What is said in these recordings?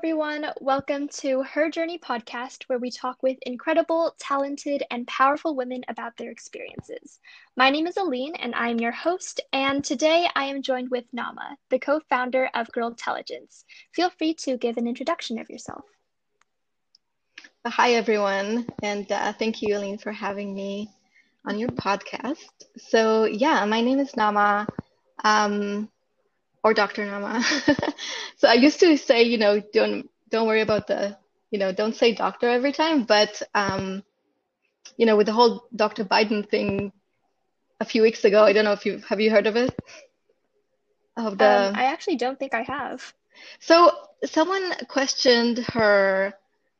everyone. Welcome to Her Journey podcast, where we talk with incredible, talented, and powerful women about their experiences. My name is Aline, and I am your host. And today I am joined with Nama, the co founder of Girltelligence. Feel free to give an introduction of yourself. Hi, everyone. And uh, thank you, Aline, for having me on your podcast. So, yeah, my name is Nama. Um, or Dr. Nama. so I used to say, you know, don't don't worry about the, you know, don't say doctor every time. But um, you know, with the whole Dr. Biden thing a few weeks ago, I don't know if you have you heard of it. Of the um, I actually don't think I have. So someone questioned her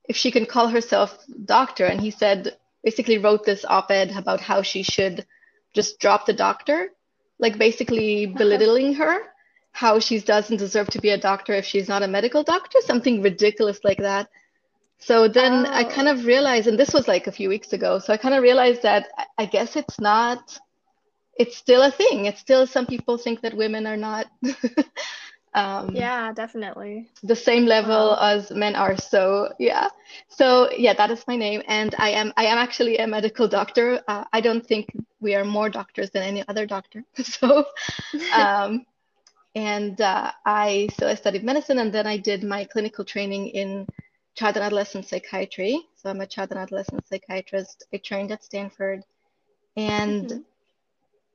if she can call herself doctor, and he said basically wrote this op-ed about how she should just drop the doctor, like basically belittling her how she doesn't deserve to be a doctor if she's not a medical doctor, something ridiculous like that. So then oh. I kind of realized, and this was like a few weeks ago, so I kind of realized that I guess it's not, it's still a thing. It's still some people think that women are not. um, yeah, definitely. The same level wow. as men are. So yeah, so yeah, that is my name, and I am I am actually a medical doctor. Uh, I don't think we are more doctors than any other doctor. so um, and uh, I so I studied medicine, and then I did my clinical training in child and adolescent psychiatry. So I'm a child and adolescent psychiatrist. I trained at Stanford, and mm-hmm.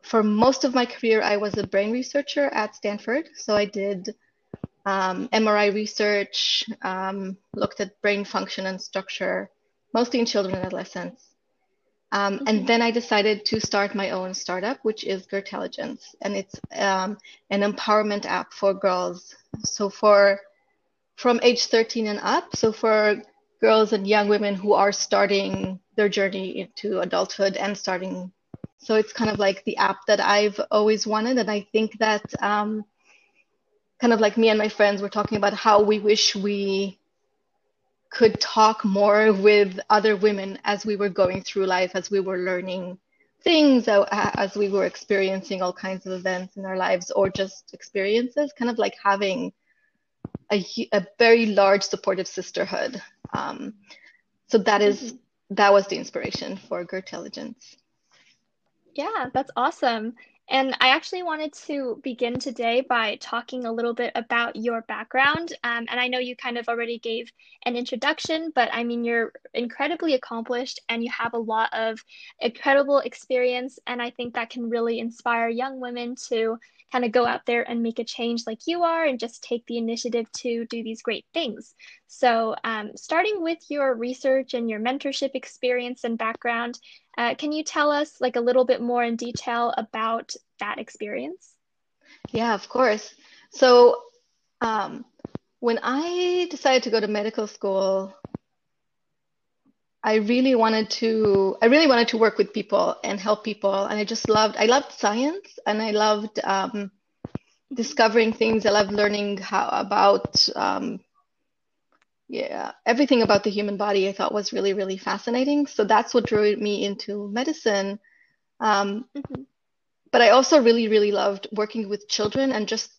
for most of my career, I was a brain researcher at Stanford. So I did um, MRI research, um, looked at brain function and structure, mostly in children and adolescents. Um, and mm-hmm. then I decided to start my own startup, which is Girltelligence, and it's um, an empowerment app for girls. So for from age 13 and up, so for girls and young women who are starting their journey into adulthood and starting. So it's kind of like the app that I've always wanted, and I think that um, kind of like me and my friends were talking about how we wish we could talk more with other women as we were going through life, as we were learning things, as we were experiencing all kinds of events in our lives or just experiences, kind of like having a, a very large supportive sisterhood. Um, so that is, mm-hmm. that was the inspiration for Girltelligence. Yeah, that's awesome. And I actually wanted to begin today by talking a little bit about your background. Um, and I know you kind of already gave an introduction, but I mean, you're incredibly accomplished and you have a lot of incredible experience. And I think that can really inspire young women to kind of go out there and make a change like you are and just take the initiative to do these great things. So, um, starting with your research and your mentorship experience and background, uh, can you tell us like a little bit more in detail about that experience? Yeah, of course. So, um, when I decided to go to medical school, I really wanted to I really wanted to work with people and help people and I just loved I loved science and I loved um, discovering things I loved learning how about um, yeah everything about the human body I thought was really really fascinating. So that's what drew me into medicine. Um, mm-hmm. but I also really really loved working with children and just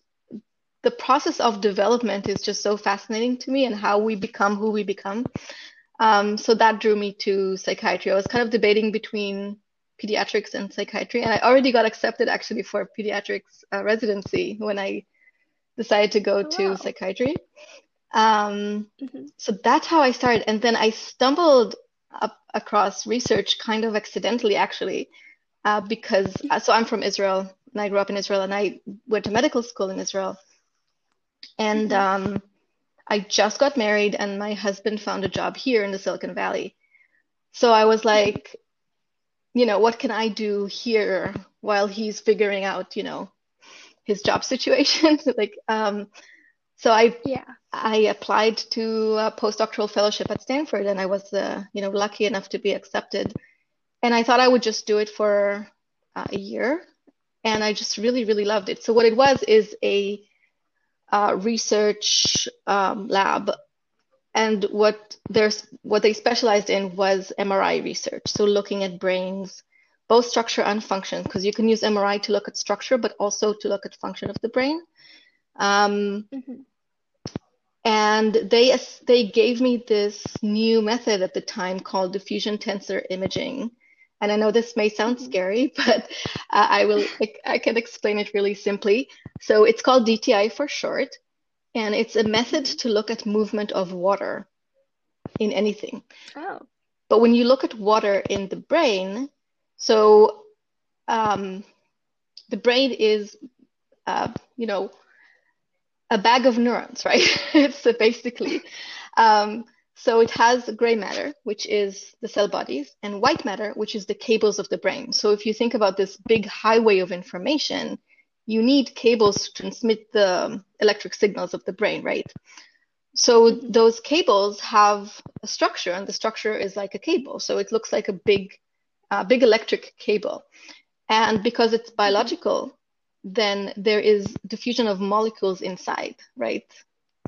the process of development is just so fascinating to me and how we become who we become um, so that drew me to psychiatry. I was kind of debating between pediatrics and psychiatry, and I already got accepted actually for pediatrics uh, residency when I decided to go oh, to wow. psychiatry. Um, mm-hmm. So that's how I started, and then I stumbled up across research kind of accidentally, actually, uh, because uh, so I'm from Israel, and I grew up in Israel, and I went to medical school in Israel, and mm-hmm. um, I just got married and my husband found a job here in the Silicon Valley. So I was like, you know, what can I do here while he's figuring out, you know, his job situation? like, um, so I yeah I applied to a postdoctoral fellowship at Stanford, and I was uh, you know lucky enough to be accepted. And I thought I would just do it for uh, a year, and I just really really loved it. So what it was is a uh, research um, lab, and what there's what they specialized in was MRI research. So looking at brains, both structure and function, because you can use MRI to look at structure, but also to look at function of the brain. Um, mm-hmm. and they they gave me this new method at the time called diffusion tensor imaging and i know this may sound mm-hmm. scary but uh, i will i can explain it really simply so it's called dti for short and it's a method to look at movement of water in anything oh but when you look at water in the brain so um, the brain is uh, you know a bag of neurons, right? it's basically, um, so it has gray matter, which is the cell bodies, and white matter, which is the cables of the brain. So if you think about this big highway of information, you need cables to transmit the electric signals of the brain, right? So those cables have a structure, and the structure is like a cable. So it looks like a big, uh, big electric cable. And because it's biological, then there is diffusion of molecules inside, right?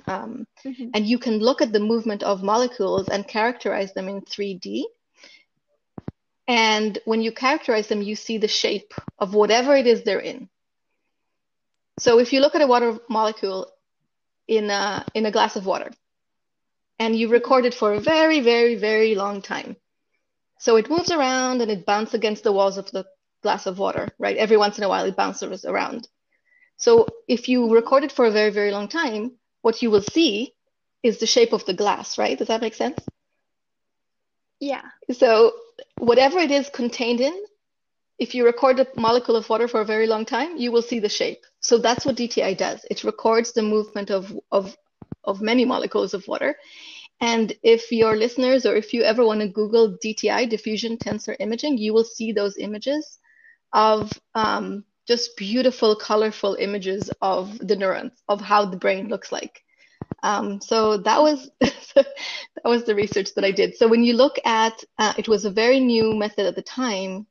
Um, mm-hmm. And you can look at the movement of molecules and characterize them in 3D. And when you characterize them, you see the shape of whatever it is they're in. So if you look at a water molecule in a, in a glass of water, and you record it for a very, very, very long time. So it moves around and it bounces against the walls of the glass of water, right? Every once in a while it bounces around. So if you record it for a very, very long time, what you will see is the shape of the glass, right? Does that make sense? Yeah. So whatever it is contained in, if you record a molecule of water for a very long time, you will see the shape. So that's what DTI does. It records the movement of, of, of many molecules of water. And if your listeners or if you ever want to Google DTI, diffusion tensor imaging, you will see those images of um, just beautiful, colorful images of the neurons, of how the brain looks like. Um, so that was that was the research that I did. So when you look at, uh, it was a very new method at the time,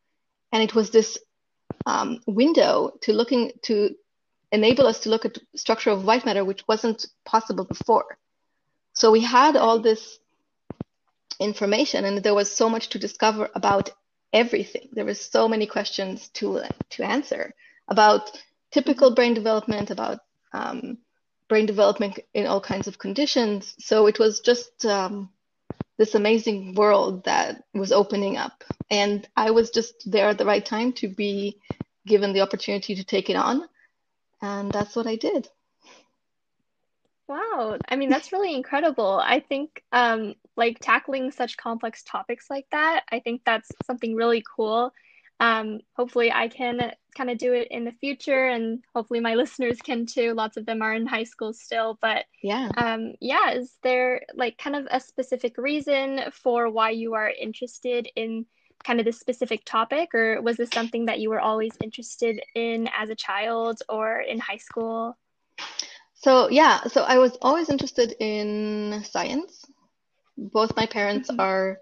and it was this um, window to looking to enable us to look at structure of white matter, which wasn't possible before. So we had all this information, and there was so much to discover about everything. There were so many questions to to answer about typical brain development, about um, brain development in all kinds of conditions. So it was just um, this amazing world that was opening up, and I was just there at the right time to be given the opportunity to take it on, and that's what I did. Wow. I mean, that's really incredible. I think um, like tackling such complex topics like that, I think that's something really cool. Um, hopefully, I can kind of do it in the future, and hopefully, my listeners can too. Lots of them are in high school still, but yeah, um, yeah. Is there like kind of a specific reason for why you are interested in kind of this specific topic, or was this something that you were always interested in as a child or in high school? So yeah, so I was always interested in science. Both my parents mm-hmm. are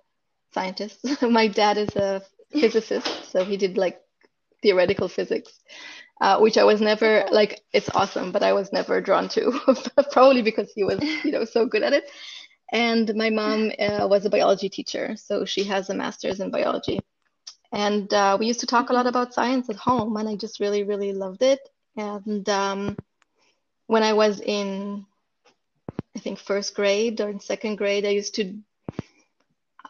scientists. my dad is a physicist, so he did like theoretical physics, uh, which I was never like. It's awesome, but I was never drawn to, probably because he was, you know, so good at it. And my mom uh, was a biology teacher, so she has a master's in biology. And uh, we used to talk a lot mm-hmm. about science at home, and I just really, really loved it. And um, when I was in, I think, first grade or in second grade, I used to,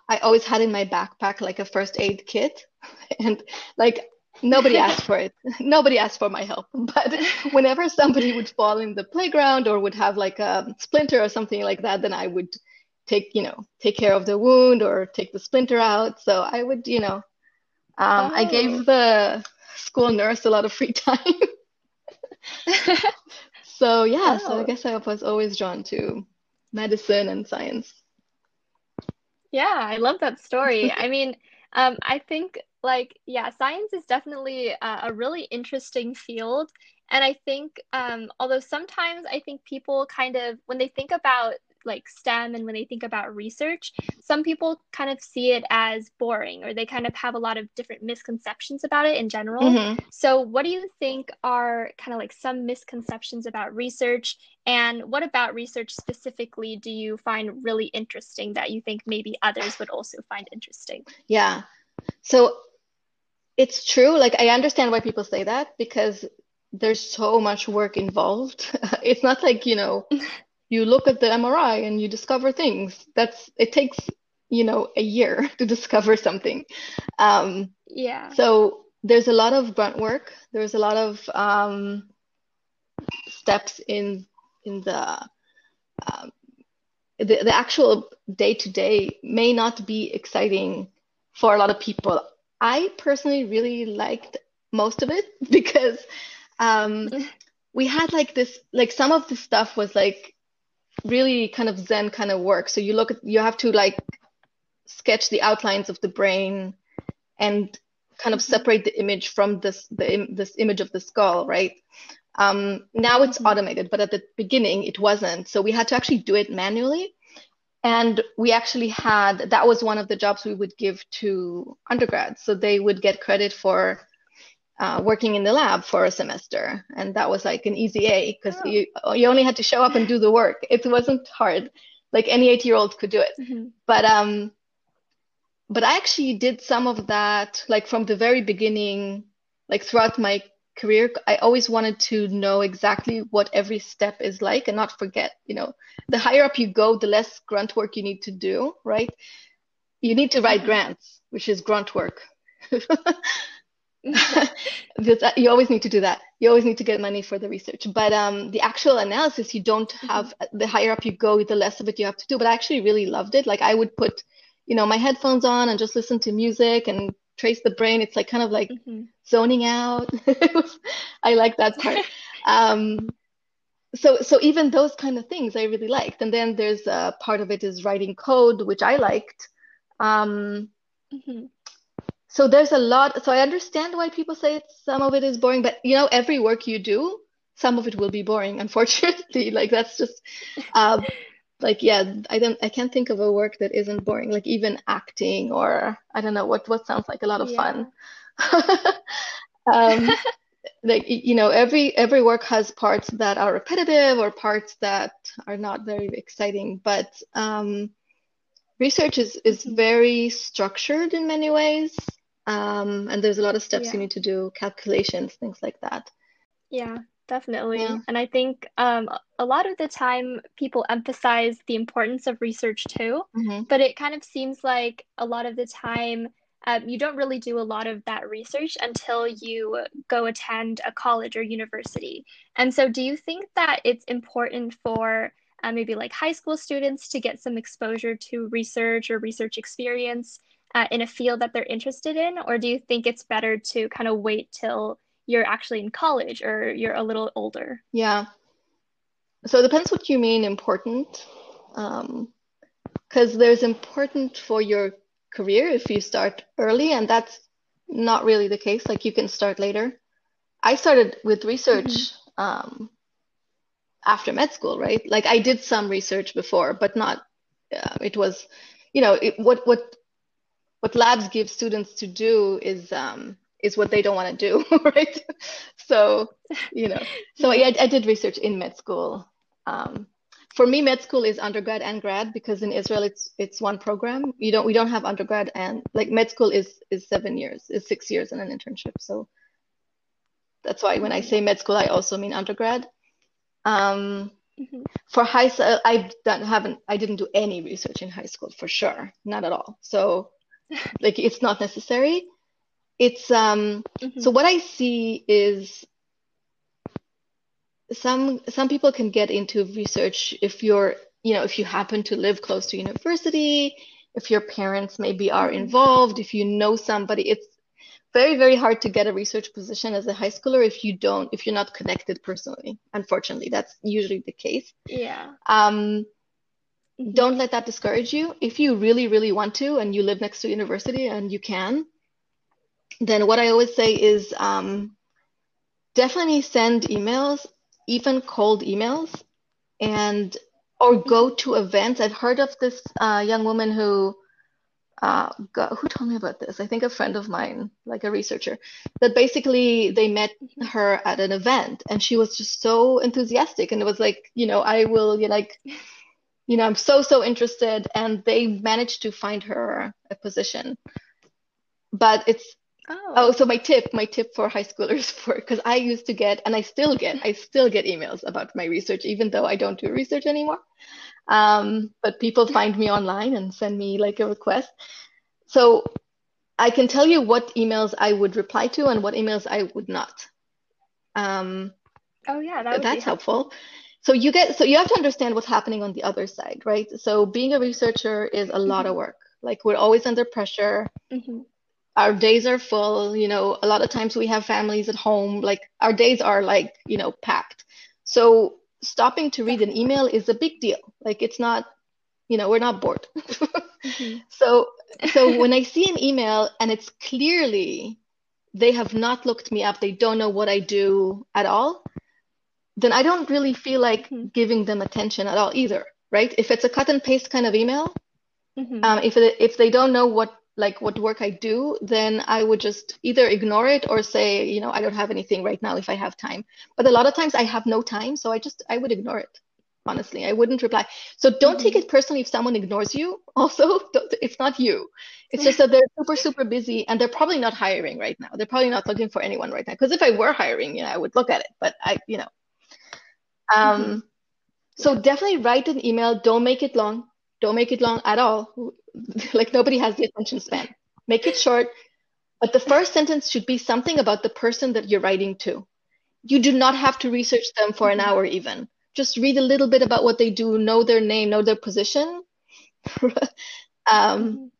I always had in my backpack like a first aid kit. And like nobody asked for it. Nobody asked for my help. But whenever somebody would fall in the playground or would have like a splinter or something like that, then I would take, you know, take care of the wound or take the splinter out. So I would, you know, um, oh. I gave oh. the school nurse a lot of free time. So yeah, oh. so I guess I was always drawn to medicine and science. Yeah, I love that story. I mean, um, I think like yeah, science is definitely a, a really interesting field, and I think um, although sometimes I think people kind of when they think about like STEM and when they think about research, some people kind of see it as boring or they kind of have a lot of different misconceptions about it in general. Mm-hmm. So, what do you think are kind of like some misconceptions about research? And what about research specifically do you find really interesting that you think maybe others would also find interesting? Yeah. So, it's true. Like, I understand why people say that because there's so much work involved. it's not like, you know, you look at the MRI and you discover things. That's it takes you know a year to discover something. Um, yeah. So there's a lot of grunt work. There's a lot of um, steps in in the um, the, the actual day to day may not be exciting for a lot of people. I personally really liked most of it because um, we had like this, like some of the stuff was like really kind of Zen kind of work. So you look at, you have to like sketch the outlines of the brain and kind of separate the image from this the this image of the skull, right? Um, now it's mm-hmm. automated, but at the beginning it wasn't. So we had to actually do it manually. And we actually had that was one of the jobs we would give to undergrads. So they would get credit for uh, working in the lab for a semester. And that was like an easy A because oh. you, you only had to show up and do the work. It wasn't hard. Like any eight year old could do it. Mm-hmm. But um, but I actually did some of that like from the very beginning, like throughout my career. I always wanted to know exactly what every step is like and not forget, you know, the higher up you go, the less grunt work you need to do, right? You need to write grants, which is grunt work. you always need to do that. You always need to get money for the research. But um, the actual analysis, you don't have, the higher up you go, the less of it you have to do. But I actually really loved it. Like I would put you know my headphones on and just listen to music and trace the brain it's like kind of like mm-hmm. zoning out i like that part um, so so even those kind of things i really liked and then there's a part of it is writing code which i liked um, mm-hmm. So there's a lot so i understand why people say it's, some of it is boring but you know every work you do some of it will be boring unfortunately like that's just uh, like yeah i don't i can't think of a work that isn't boring like even acting or i don't know what what sounds like a lot of yeah. fun um like you know every every work has parts that are repetitive or parts that are not very exciting but um research is is mm-hmm. very structured in many ways um and there's a lot of steps yeah. you need to do calculations things like that yeah Definitely. Yeah. And I think um, a lot of the time people emphasize the importance of research too, mm-hmm. but it kind of seems like a lot of the time um, you don't really do a lot of that research until you go attend a college or university. And so, do you think that it's important for uh, maybe like high school students to get some exposure to research or research experience uh, in a field that they're interested in? Or do you think it's better to kind of wait till you're actually in college or you're a little older. Yeah. So it depends what you mean important. Um because um, there's important for your career if you start early, and that's not really the case. Like you can start later. I started with research mm-hmm. um, after med school, right? Like I did some research before, but not. Uh, it was, you know, it, what what what labs give students to do is um, is what they don't want to do, right? So, you know, so I, I did research in med school. Um, for me, med school is undergrad and grad because in Israel it's it's one program. You don't we don't have undergrad and like med school is is seven years, is six years and an internship. So that's why when I say med school, I also mean undergrad. Um, mm-hmm. For high school, done haven't I didn't do any research in high school for sure, not at all. So like it's not necessary it's um mm-hmm. so what i see is some some people can get into research if you're you know if you happen to live close to university if your parents maybe are mm-hmm. involved if you know somebody it's very very hard to get a research position as a high schooler if you don't if you're not connected personally unfortunately that's usually the case yeah um. Don't let that discourage you if you really really want to and you live next to university and you can then what I always say is um, definitely send emails, even cold emails, and or go to events. I've heard of this uh, young woman who uh, got, who told me about this? I think a friend of mine, like a researcher, that basically they met her at an event and she was just so enthusiastic and it was like, you know, I will you like, you know, I'm so so interested, and they managed to find her a position. But it's Oh. oh, so my tip, my tip for high schoolers for because I used to get and I still get, I still get emails about my research, even though I don't do research anymore. Um, but people find me online and send me like a request. So I can tell you what emails I would reply to and what emails I would not. Um, oh yeah, that that's helpful. helpful. So you get so you have to understand what's happening on the other side, right? So being a researcher is a lot mm-hmm. of work. Like we're always under pressure. Mm-hmm our days are full you know a lot of times we have families at home like our days are like you know packed so stopping to read an email is a big deal like it's not you know we're not bored mm-hmm. so so when i see an email and it's clearly they have not looked me up they don't know what i do at all then i don't really feel like mm-hmm. giving them attention at all either right if it's a cut and paste kind of email mm-hmm. um, if it, if they don't know what like what work I do, then I would just either ignore it or say, you know, I don't have anything right now if I have time. But a lot of times I have no time, so I just I would ignore it. Honestly, I wouldn't reply. So don't mm-hmm. take it personally if someone ignores you. Also, it's not you. It's just that they're super super busy and they're probably not hiring right now. They're probably not looking for anyone right now. Because if I were hiring, you know, I would look at it. But I, you know, um, mm-hmm. so definitely write an email. Don't make it long. Don't make it long at all like nobody has the attention span. Make it short, but the first sentence should be something about the person that you're writing to. You do not have to research them for an hour even. Just read a little bit about what they do, know their name, know their position. um,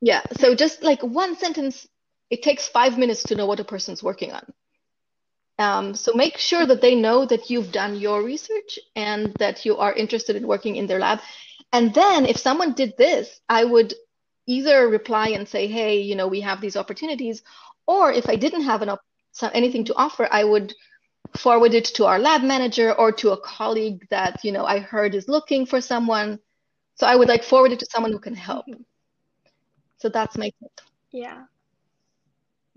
yeah, so just like one sentence, it takes five minutes to know what a person's working on. Um, so make sure that they know that you've done your research and that you are interested in working in their lab and then if someone did this, I would either reply and say, hey, you know, we have these opportunities. Or if I didn't have an op- anything to offer, I would forward it to our lab manager or to a colleague that, you know, I heard is looking for someone. So I would like forward it to someone who can help. Mm-hmm. So that's my tip. Yeah.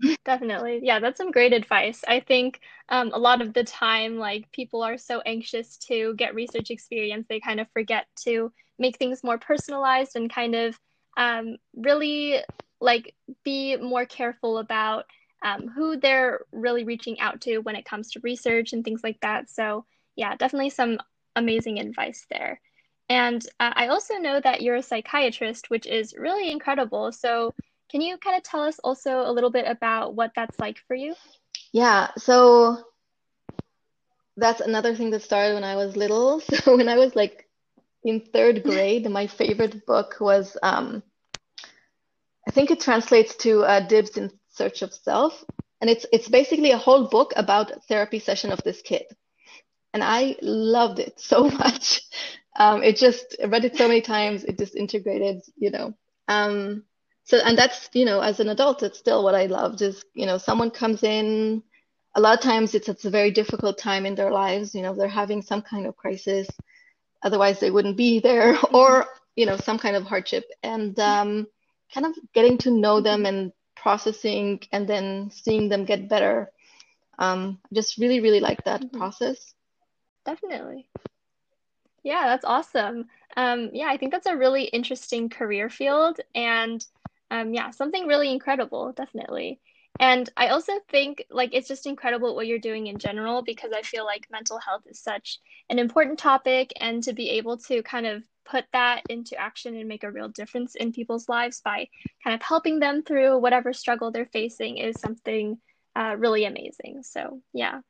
Definitely. Yeah, that's some great advice. I think um, a lot of the time, like people are so anxious to get research experience, they kind of forget to make things more personalized and kind of um, really like be more careful about um, who they're really reaching out to when it comes to research and things like that. So, yeah, definitely some amazing advice there. And uh, I also know that you're a psychiatrist, which is really incredible. So, can you kind of tell us also a little bit about what that's like for you? Yeah, so that's another thing that started when I was little. So, when I was like in third grade, my favorite book was, um, I think it translates to uh, Dibs in Search of Self. And it's, it's basically a whole book about therapy session of this kid. And I loved it so much. Um, it just I read it so many times. It just integrated, you know. Um, so, and that's, you know, as an adult, it's still what I loved is, you know, someone comes in, a lot of times it's, it's a very difficult time in their lives. You know, they're having some kind of crisis otherwise they wouldn't be there or you know some kind of hardship. And um, kind of getting to know them and processing and then seeing them get better um, just really really like that mm-hmm. process. Definitely. Yeah that's awesome. Um, yeah i think that's a really interesting career field and um, yeah something really incredible definitely and I also think like it's just incredible what you're doing in general because I feel like mental health is such an important topic and to be able to kind of put that into action and make a real difference in people's lives by kind of helping them through whatever struggle they're facing is something uh, really amazing. So yeah.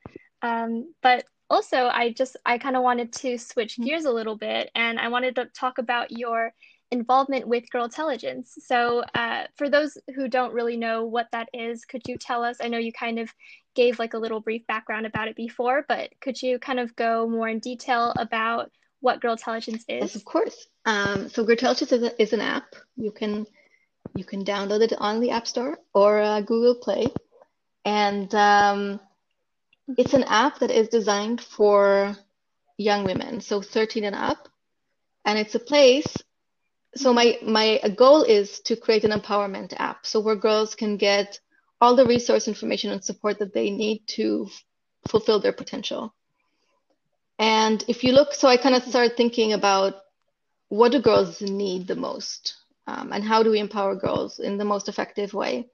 Um, but also I just I kind of wanted to switch mm-hmm. gears a little bit and I wanted to talk about your involvement with Girltelligence. So, uh, for those who don't really know what that is, could you tell us? I know you kind of gave like a little brief background about it before, but could you kind of go more in detail about what Girltelligence is? Yes, of course. Um, so, Girltelligence is, a, is, an app. You can you can download it on the App Store or uh, Google Play, and um, it's an app that is designed for young women, so 13 and up, and it's a place so my my goal is to create an empowerment app so where girls can get all the resource information and support that they need to fulfill their potential and if you look so i kind of started thinking about what do girls need the most um, and how do we empower girls in the most effective way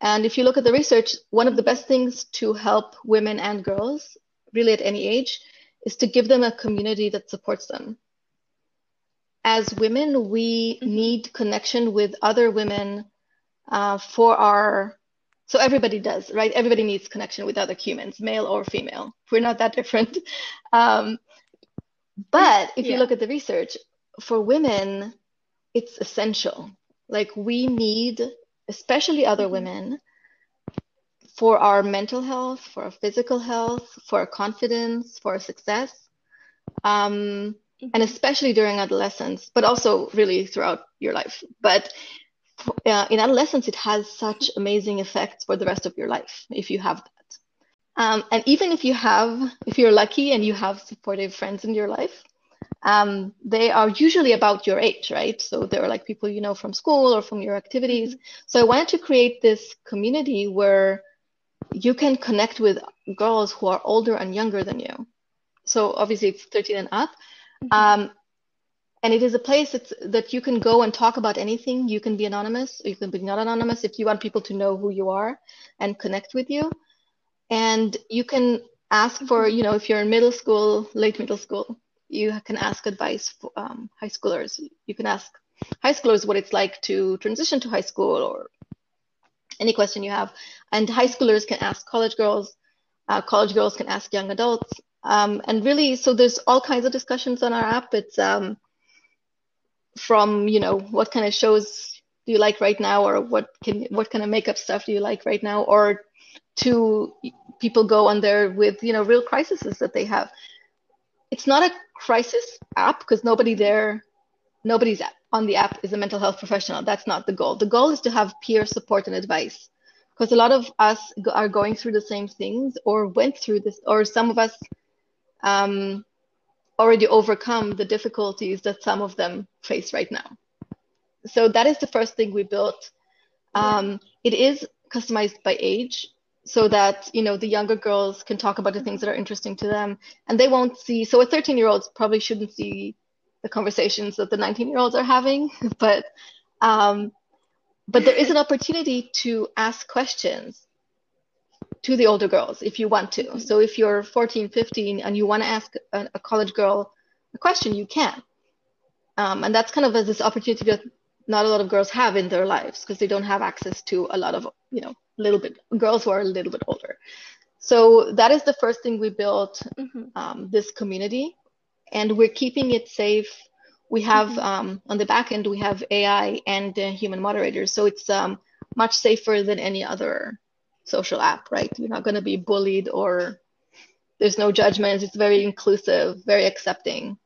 And if you look at the research, one of the best things to help women and girls, really at any age, is to give them a community that supports them. As women, we mm-hmm. need connection with other women uh, for our so everybody does right everybody needs connection with other humans male or female we're not that different um, but if yeah. you look at the research for women it's essential like we need especially other mm-hmm. women for our mental health for our physical health for our confidence for our success um, and especially during adolescence but also really throughout your life but uh, in adolescence, it has such amazing effects for the rest of your life if you have that. Um, and even if you have, if you're lucky and you have supportive friends in your life, um, they are usually about your age, right? So they're like people you know from school or from your activities. So I wanted to create this community where you can connect with girls who are older and younger than you. So obviously it's 13 and up. Mm-hmm. Um, and it is a place that you can go and talk about anything. You can be anonymous, or you can be not anonymous if you want people to know who you are and connect with you. And you can ask for, you know, if you're in middle school, late middle school, you can ask advice for um, high schoolers. You can ask high schoolers what it's like to transition to high school or any question you have. And high schoolers can ask college girls. Uh, college girls can ask young adults. Um, and really, so there's all kinds of discussions on our app. It's um, from you know what kind of shows do you like right now or what can what kind of makeup stuff do you like right now or to people go on there with you know real crises that they have. It's not a crisis app because nobody there nobody's on the app is a mental health professional. That's not the goal. The goal is to have peer support and advice because a lot of us are going through the same things or went through this or some of us um, already overcome the difficulties that some of them face right now. So that is the first thing we built. Um, it is customized by age so that you know the younger girls can talk about the things that are interesting to them and they won't see so a 13 year olds probably shouldn't see the conversations that the 19 year olds are having but um, but there is an opportunity to ask questions to the older girls if you want to. So if you're 14, 15 and you want to ask a, a, college girl a question, you can. Um, and that's kind of as this opportunity that not a lot of girls have in their lives because they don't have access to a lot of, you know, little bit girls who are a little bit older. So that is the first thing we built mm-hmm. um, this community, and we're keeping it safe. We have mm-hmm. um, on the back end we have AI and uh, human moderators, so it's um, much safer than any other social app, right? You're not going to be bullied or there's no judgment. It's very inclusive, very accepting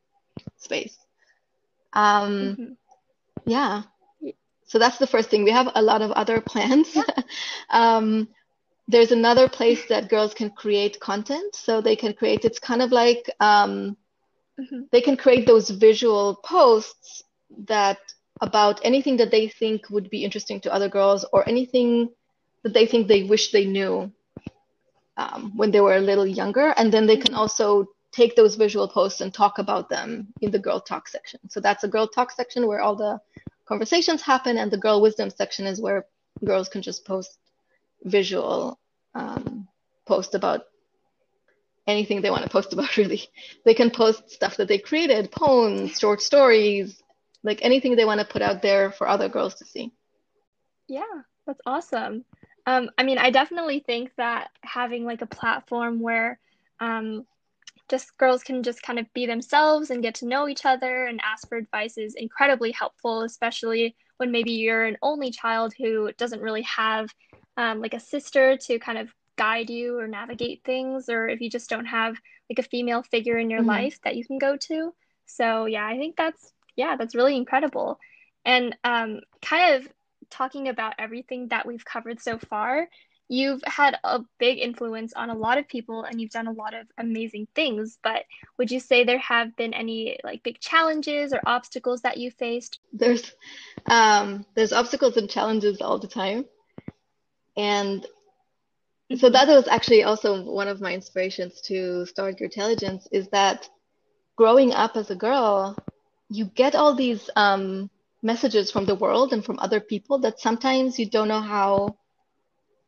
space. Um, mm-hmm. Yeah. So that's the first thing. We have a lot of other plans. um, there's another place that girls can create content. So they can create, it's kind of like um, mm-hmm. they can create those visual posts that about anything that they think would be interesting to other girls or anything that they think they wish they knew um, when they were a little younger. And then they can also take those visual posts and talk about them in the girl talk section. So that's a girl talk section where all the conversations happen, and the girl wisdom section is where girls can just post visual um, post about anything they want to post about really they can post stuff that they created poems short stories like anything they want to put out there for other girls to see yeah that's awesome um, I mean, I definitely think that having like a platform where um, just girls can just kind of be themselves and get to know each other and ask for advice is incredibly helpful, especially when maybe you're an only child who doesn't really have um, like a sister to kind of guide you or navigate things, or if you just don't have like a female figure in your mm-hmm. life that you can go to. So yeah, I think that's yeah, that's really incredible. And um, kind of talking about everything that we've covered so far, you've had a big influence on a lot of people and you've done a lot of amazing things. But would you say there have been any like big challenges or obstacles that you faced? There's um there's obstacles and challenges all the time. And so that was actually also one of my inspirations to start Girltelligence is that growing up as a girl you get all these um messages from the world and from other people that sometimes you don't know how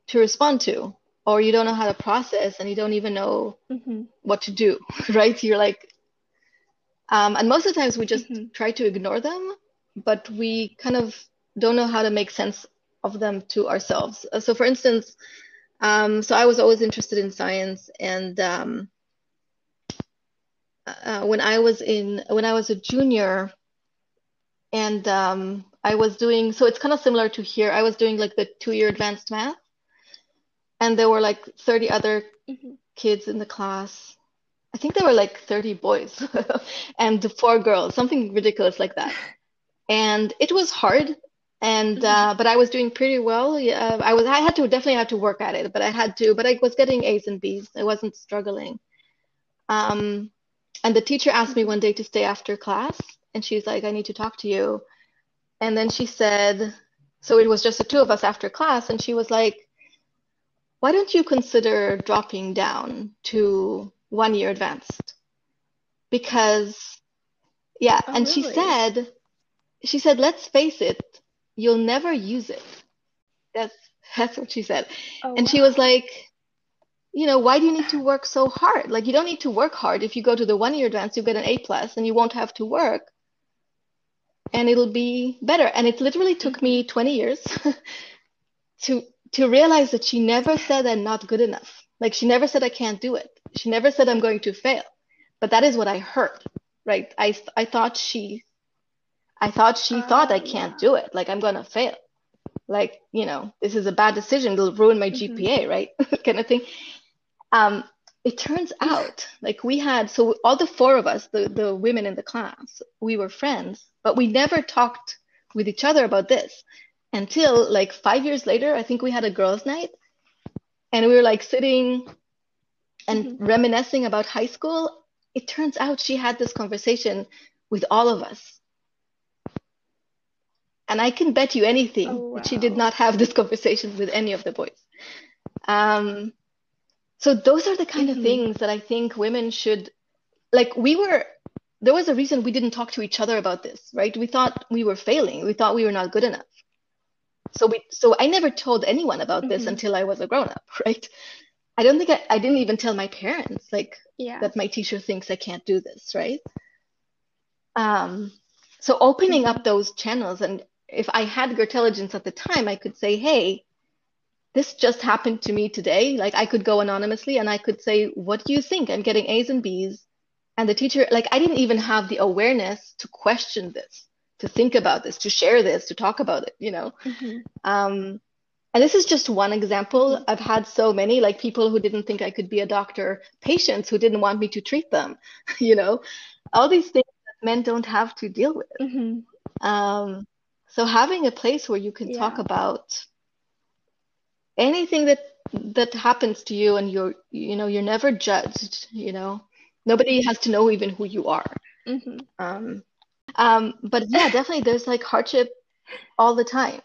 to respond to or you don't know how to process and you don't even know Mm-hmm. what to do right you're like um, and most of the times we just Mm-hmm. try to ignore them but we kind of don't know how to make sense of them to ourselves Uh, so for instance um, so i was always interested in science and um, uh, when i was in when i was a junior and um, i was doing so it's kind of similar to here i was doing like the two-year advanced math and there were like 30 other Mm-hmm. kids in the class. I think there were like 30 boys and four girls, something ridiculous like that. And it was hard. And uh, but I was doing pretty well. Yeah, I was I had to definitely had to work at it, but I had to, but I was getting A's and B's. I wasn't struggling. Um, and the teacher asked me one day to stay after class, and she's like, I need to talk to you. And then she said, so it was just the two of us after class, and she was like, why don't you consider dropping down to one year advanced? Because, yeah, Oh, and she said, she said, let's face it, you'll never use it. That's that's what she said. Oh, And she was like, you know, why do you need to work so hard? Like you don't need to work hard. If you go to the one year advanced, you get an A plus and you won't have to work and it'll be better. And it literally took me 20 years to to realize that she never said I'm not good enough. Like she never said I can't do it. She never said I'm going to fail. But that is what I heard, right? I I thought she I thought she thought I can't do it. Like I'm gonna fail. Like, you know, this is a bad decision. It'll ruin my Mm-hmm. GPA, right? Kind of thing. Um, it turns out, like we had, so all the four of us, the the women in the class, we were friends, but we never talked with each other about this until like five years later. I think we had a girls' night, and we were like sitting and Mm-hmm. reminiscing about high school. It turns out she had this conversation with all of us. And I can bet you anything Oh, that she did not have this conversation with any of the boys. Um, so those are the kind of Mm-hmm. things that I think women should, like, we were, there was a reason we didn't talk to each other about this, right? We thought we were failing. We thought we were not good enough. So we, so I never told anyone about this Mm-hmm. until I was a grown up, right? I don't think I, I didn't even tell my parents, like, Yeah. that my teacher thinks I can't do this, right? Um, so opening up those channels, and if I had Girltelligence at the time, I could say, hey, this just happened to me today. Like I could go anonymously and I could say, what do you think? I'm getting A's and B's. And the teacher, like I didn't even have the awareness to question this, to think about this, to share this, to talk about it, you know? Mm-hmm. Um, and this is just one example. I've had so many, like people who didn't think I could be a doctor, patients who didn't want me to treat them, you know, all these things that men don't have to deal with. Mm-hmm. Um, so having a place where you can talk about anything that that happens to you and you're, you know, you're never judged, you know, nobody has to know even who you are. Mm-hmm. Um, um, but yeah, definitely there's like hardship all the time.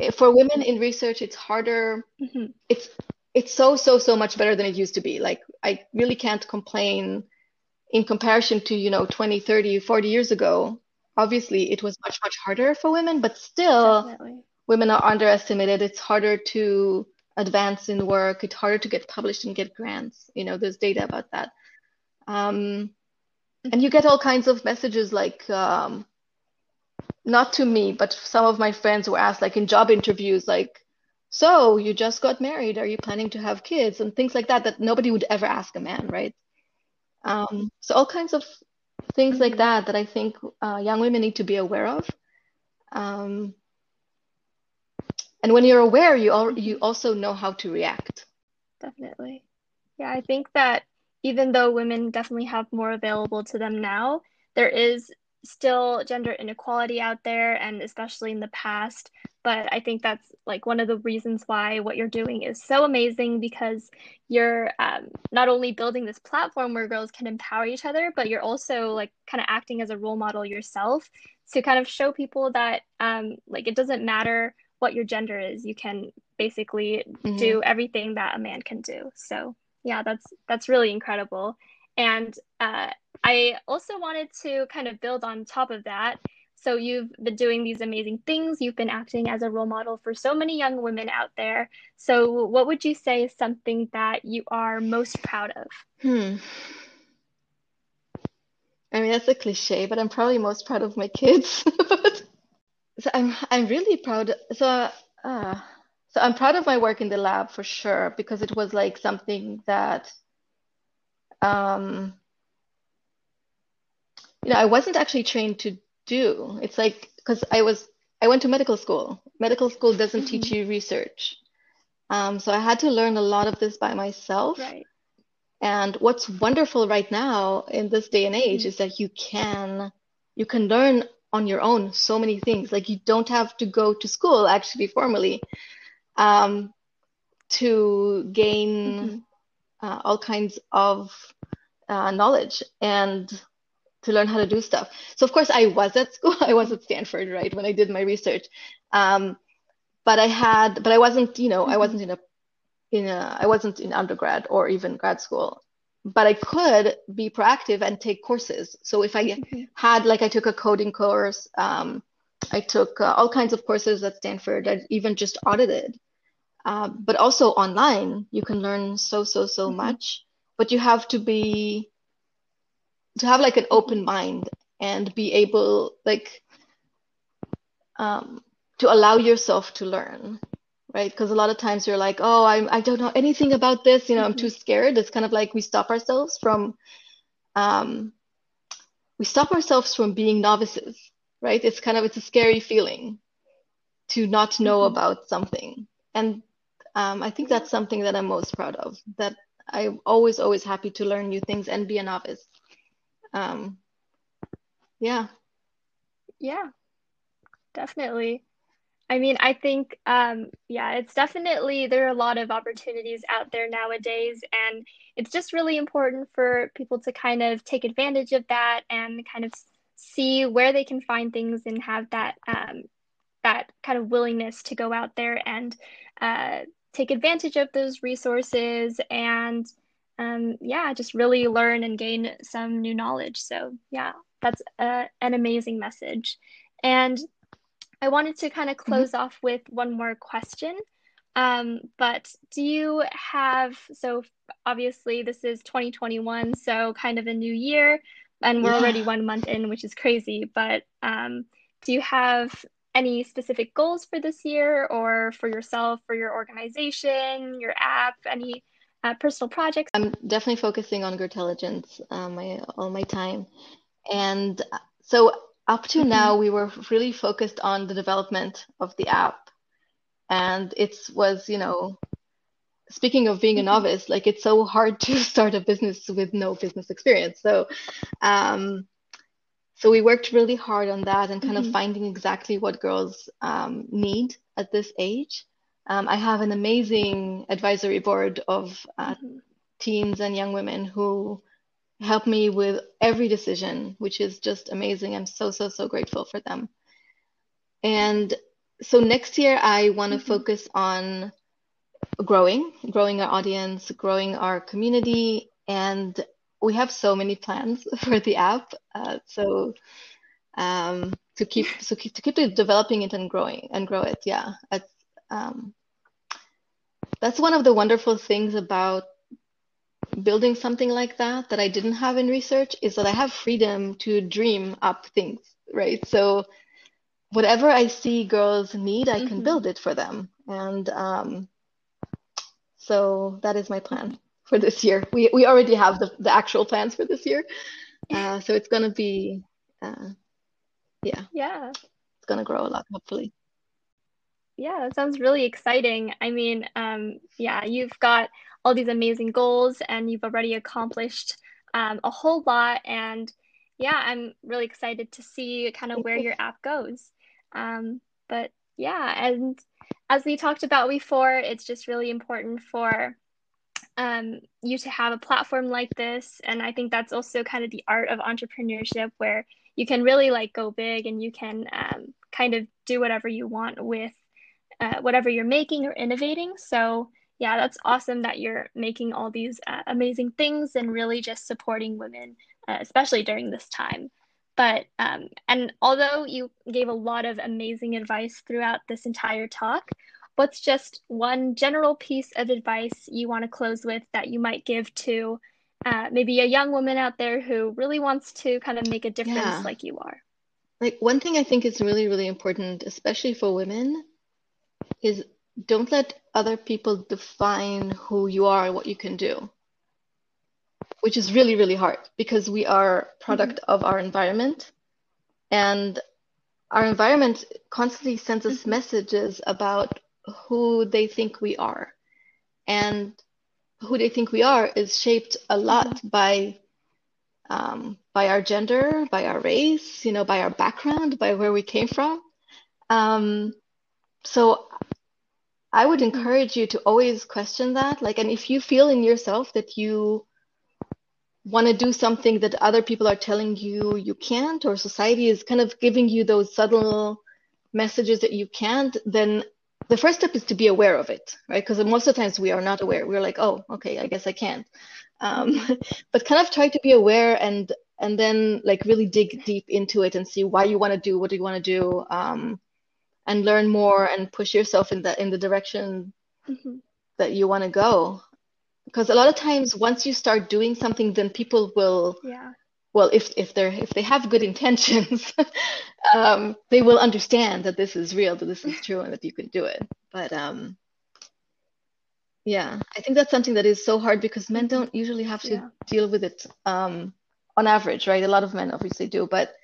Eh, For women in research, it's harder. Mm-hmm. It's it's so so so much better than it used to be. Like I really can't complain in comparison to, you know, 20, 30, 40 years ago. Obviously, it was much much harder for women, but still Definitely. Women are underestimated. It's harder to advance in work. It's harder to get published and get grants. You know, there's data about that. Um, and you get all kinds of messages like, um, not to me, but some of my friends were asked, like in job interviews, like, so you just got married. Are you planning to have kids? And things like that, that nobody would ever ask a man, right? Um, so all kinds of things like that that I think uh, young women need to be aware of. Um, and when you're aware, you al you also know how to react. Definitely. Yeah, I think that even though women definitely have more available to them now, there is still gender inequality out there, and especially in the past. But I think that's like one of the reasons why what you're doing is so amazing because you're um, not only building this platform where girls can empower each other, but you're also like kind of acting as a role model yourself to kind of show people that um, like it doesn't matter what your gender is, you can basically Mhm. do everything that a man can do. So yeah, that's that's really incredible. And uh, I also wanted to kind of build on top of that. So you've been doing these amazing things. You've been acting as a role model for so many young women out there. So what would you say is something that you are most proud of? Hmm. I mean, that's a cliche, but I'm probably most proud of my kids. so I'm I'm really proud. So uh, so I'm proud of my work in the lab for sure because it was like something that um, you know I wasn't actually trained to do. It's like because I was I went to medical school. Medical school doesn't mm-hmm. teach you research. Um, so I had to learn a lot of this by myself. Right. And what's wonderful right now in this day and age mm-hmm. is that you can you can learn on your own so many things. Like you don't have to go to school actually formally um, to gain mm-hmm. uh, all kinds of uh, knowledge and to learn how to do stuff. So of course I was at school. I was at Stanford, right, when I did my research. Um, but I had, but I wasn't, you know, mm-hmm. I wasn't in a, in a, I wasn't in undergrad or even grad school. But I could be proactive and take courses. So if I mm-hmm. had, like, I took a coding course, um, I took uh, all kinds of courses at Stanford. I even just audited. Uh, but also online, you can learn so so so mm-hmm. much. But you have to be to have like an open mind and be able like um, to allow yourself to learn right because a lot of times you're like oh I'm, i don't know anything about this you know i'm too mm-hmm. scared it's kind of like we stop ourselves from um, we stop ourselves from being novices right it's kind of it's a scary feeling to not know mm-hmm. about something and um, i think that's something that i'm most proud of that i'm always always happy to learn new things and be a novice um, yeah. Yeah, definitely. I mean, I think, um, yeah, it's definitely, there are a lot of opportunities out there nowadays, and it's just really important for people to kind of take advantage of that and kind of see where they can find things and have that, um, that kind of willingness to go out there and uh, take advantage of those resources and um, yeah, just really learn and gain some new knowledge. So, yeah, that's a, an amazing message. And I wanted to kind of mm-hmm. close mm-hmm. off with one more question. Um, but do you have, so obviously this is 2021, so kind of a new year, and we're yeah. already one month in, which is crazy. But um, do you have any specific goals for this year or for yourself, for your organization, your app, any uh, personal projects? I'm definitely focusing on Girltelligence uh, my all my time, and uh, so up to mm-hmm. now we were really focused on the development of the app, and it was you know, speaking of being a mm-hmm. novice, like it's so hard to start a business with no business experience. So, um, so we worked really hard on that and kind mm-hmm. of finding exactly what girls um, need at this age um, I have an amazing advisory board of uh, mm-hmm. teens and young women who help me with every decision, which is just amazing. I'm so, so, so grateful for them. And so next year, I want to mm-hmm. focus on growing, growing our audience, growing our community. And we have so many plans for the app. Uh, so, um, to keep so keep, to keep developing it and growing and grow it yeah at, um, that's one of the wonderful things about building something like that that I didn't have in research is that I have freedom to dream up things, right? So whatever I see girls need, I mm-hmm. can build it for them. And um, so that is my plan for this year. We, we already have the, the actual plans for this year. Uh, so it's going to be, uh, yeah. Yeah. It's going to grow a lot, hopefully. Yeah, that sounds really exciting. I mean, um, yeah, you've got all these amazing goals and you've already accomplished um, a whole lot. And yeah, I'm really excited to see kind of where your app goes. Um, but yeah, and as we talked about before, it's just really important for um, you to have a platform like this. And I think that's also kind of the art of entrepreneurship where you can really like go big and you can um, kind of do whatever you want with uh, whatever you're making or innovating. So, yeah, that's awesome that you're making all these uh, amazing things and really just supporting women, uh, especially during this time. But, um, and although you gave a lot of amazing advice throughout this entire talk, what's just one general piece of advice you want to close with that you might give to uh, maybe a young woman out there who really wants to kind of make a difference yeah. like you are? Like, one thing I think is really, really important, especially for women, is don't let other people define who you are and what you can do which is really really hard because we are product mm-hmm. of our environment and our environment constantly sends us mm-hmm. messages about who they think we are and who they think we are is shaped a lot mm-hmm. by um, by our gender by our race you know by our background by where we came from um, so i would mm-hmm. encourage you to always question that like and if you feel in yourself that you want to do something that other people are telling you you can't or society is kind of giving you those subtle messages that you can't then the first step is to be aware of it right? Because most of the times we are not aware. We're like oh okay i guess i can't. Um, but kind of try to be aware and and then like really dig deep into it and see why you want to do what do you want to do um, and learn more and push yourself in the in the direction mm-hmm. that you want to go. Because a lot of times once you start doing something then people will yeah. well if if they're if they have good intentions um, they will understand that this is real that this is true and that you can do it. But um yeah i think that's something that is so hard because men don't usually have to yeah. deal with it um on average right? A lot of men obviously do but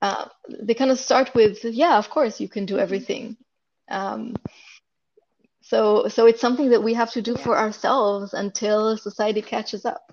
uh, they kind of start with yeah of course you can do mm-hmm. everything. Um so so it's something that we have to do yeah. for ourselves until society catches up.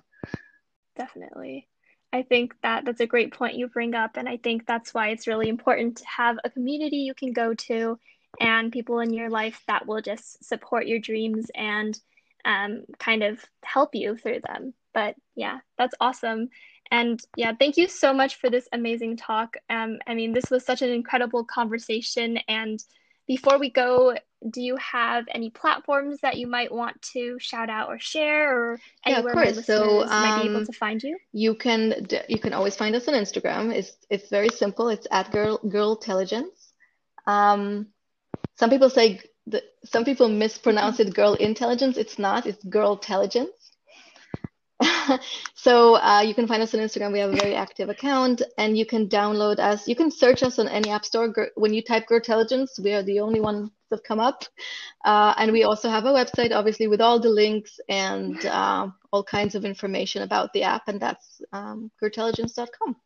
Definitely. I think that that's a great point you bring up and i think that's why it's really important to have a community you can go to and people in your life that will just support your dreams and um, kind of help you through them. But yeah that's awesome and yeah thank you so much for this amazing talk um, i mean this was such an incredible conversation and before we go do you have any platforms that you might want to shout out or share or anywhere yeah, of course. so, um, might be able um, to find you? You can you can always find us on Instagram. It's it's very simple. It's at girl girl intelligence. Um, some people say the, some people mispronounce it girl intelligence. It's not. It's Girltelligence. so uh, you can find us on Instagram. We have a very active account, and you can download us. You can search us on any app store. When you type Girltelligence, we are the only one that come up. Uh, and we also have a website, obviously, with all the links and uh, all kinds of information about the app, and that's um, girltelligence.com.